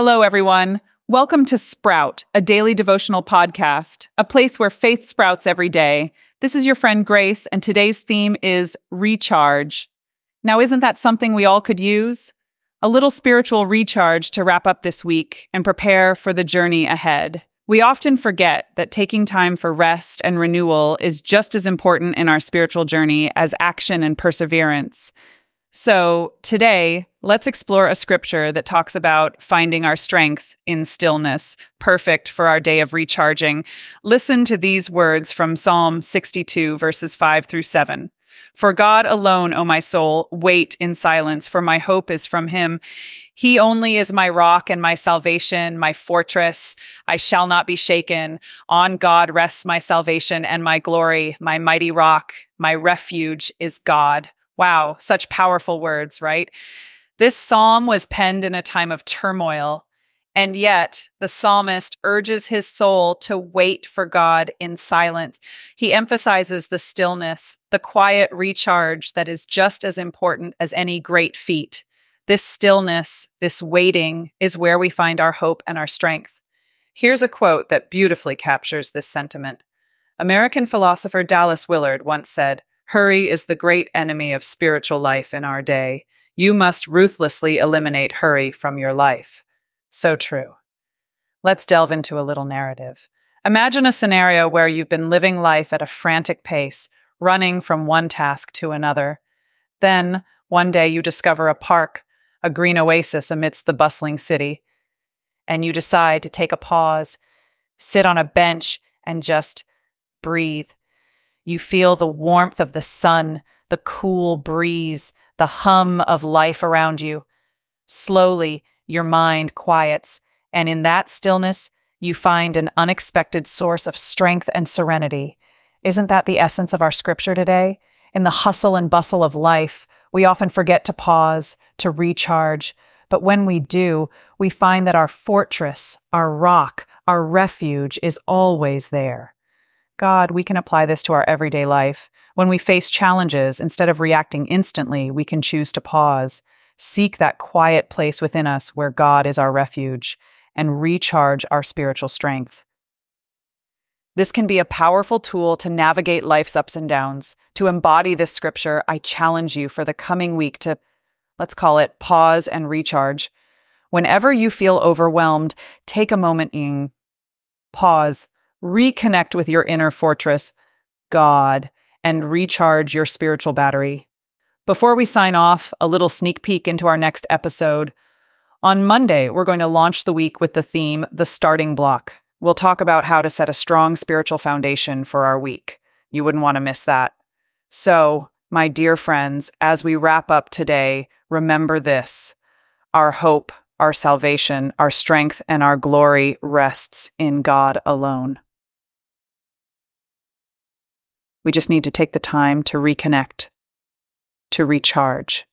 Hello, everyone. Welcome to Sprout, a daily devotional podcast, a place where faith sprouts every day. This is your friend Grace, and today's theme is recharge. Now, isn't that something we all could use? A little spiritual recharge to wrap up this week and prepare for the journey ahead. We often forget that taking time for rest and renewal is just as important in our spiritual journey as action and perseverance. So, today, let's explore a scripture that talks about finding our strength in stillness, perfect for our day of recharging. Listen to these words from Psalm 62, verses 5 through 7. For God alone, O my soul, wait in silence, for my hope is from him. He only is my rock and my salvation, my fortress. I shall not be shaken. On God rests my salvation and my glory, my mighty rock, my refuge is God. Wow, such powerful words, right? This psalm was penned in a time of turmoil, and yet the psalmist urges his soul to wait for God in silence. He emphasizes the stillness, the quiet recharge that is just as important as any great feat. This stillness, this waiting, is where we find our hope and our strength. Here's a quote that beautifully captures this sentiment. American philosopher Dallas Willard once said, Hurry is the great enemy of spiritual life in our day. You must ruthlessly eliminate hurry from your life. So true. Let's delve into a little narrative. Imagine a scenario where you've been living life at a frantic pace, running from one task to another. Then, one day, you discover a park, a green oasis amidst the bustling city, and you decide to take a pause, sit on a bench, and just breathe. You feel the warmth of the sun, the cool breeze, the hum of life around you. Slowly, your mind quiets, and in that stillness, you find an unexpected source of strength and serenity. Isn't that the essence of our scripture today? In the hustle and bustle of life, we often forget to pause, to recharge. But when we do, we find that our fortress, our rock, our refuge is always there. God, we can apply this to our everyday life. When we face challenges, instead of reacting instantly, we can choose to pause, seek that quiet place within us where God is our refuge, and recharge our spiritual strength. This can be a powerful tool to navigate life's ups and downs. To embody this scripture, I challenge you for the coming week to, let's call it, pause and recharge. Whenever you feel overwhelmed, take a moment and pause, reconnect with your inner fortress, God, and recharge your spiritual battery. Before we sign off, a little sneak peek into our next episode. On Monday, we're going to launch the week with the theme, The Starting Block. We'll talk about how to set a strong spiritual foundation for our week. You wouldn't want to miss that. So, my dear friends, as we wrap up today, remember this our hope, our salvation, our strength, and our glory rests in God alone. We just need to take the time to reconnect, to recharge.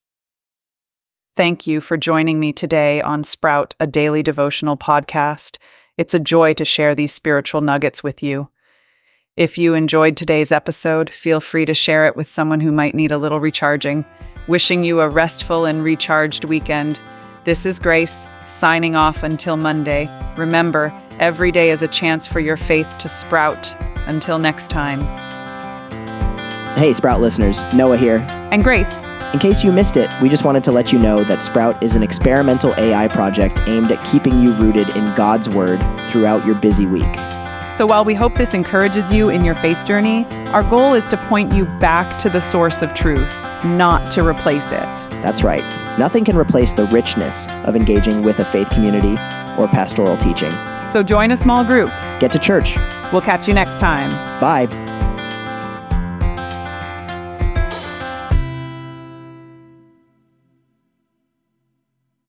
Thank you for joining me today on Sprout, a daily devotional podcast. It's a joy to share these spiritual nuggets with you. If you enjoyed today's episode, feel free to share it with someone who might need a little recharging. Wishing you a restful and recharged weekend. This is Grace, signing off until Monday. Remember, every day is a chance for your faith to sprout. Until next time. Hey, Sprout listeners, Noah here. And Grace. In case you missed it, we just wanted to let you know that Sprout is an experimental AI project aimed at keeping you rooted in God's Word throughout your busy week. So while we hope this encourages you in your faith journey, our goal is to point you back to the source of truth, not to replace it. That's right. Nothing can replace the richness of engaging with a faith community or pastoral teaching. So join a small group. Get to church. We'll catch you next time. Bye.